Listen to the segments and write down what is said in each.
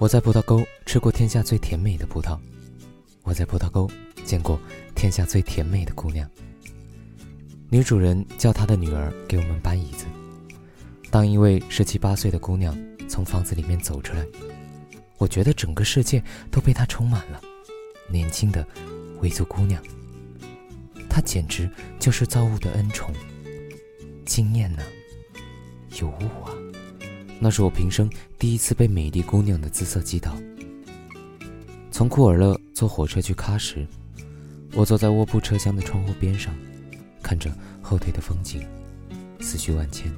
我在葡萄沟吃过天下最甜美的葡萄，我在葡萄沟见过天下最甜美的姑娘。女主人叫她的女儿给我们搬椅子。当一位十七八岁的姑娘从房子里面走出来，我觉得整个世界都被她充满了。年轻的维族姑娘，她简直就是造物的恩宠。惊艳呢，有物啊。那是我平生第一次被美丽姑娘的姿色击倒。从库尔勒坐火车去喀什，我坐在卧铺车厢的窗户边上，看着后退的风景，思绪万千。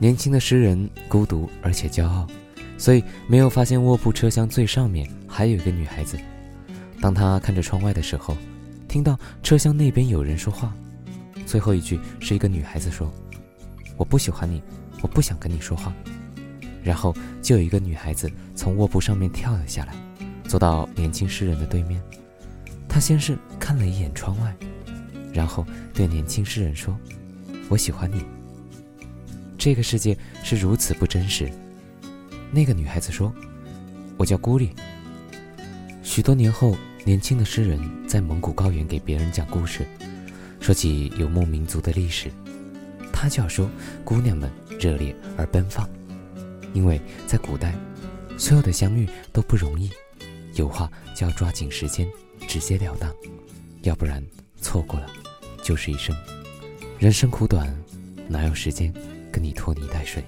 年轻的诗人孤独而且骄傲，所以没有发现卧铺车厢最上面还有一个女孩子。当他看着窗外的时候，听到车厢那边有人说话，最后一句是一个女孩子说：“我不喜欢你。”我不想跟你说话，然后就有一个女孩子从卧铺上面跳了下来，坐到年轻诗人的对面。她先是看了一眼窗外，然后对年轻诗人说：“我喜欢你。”这个世界是如此不真实。那个女孩子说：“我叫孤立。”许多年后，年轻的诗人在蒙古高原给别人讲故事，说起游牧民族的历史。他就要说，姑娘们热烈而奔放，因为在古代，所有的相遇都不容易，有话就要抓紧时间，直截了当，要不然错过了就是一生。人生苦短，哪有时间跟你拖泥带水？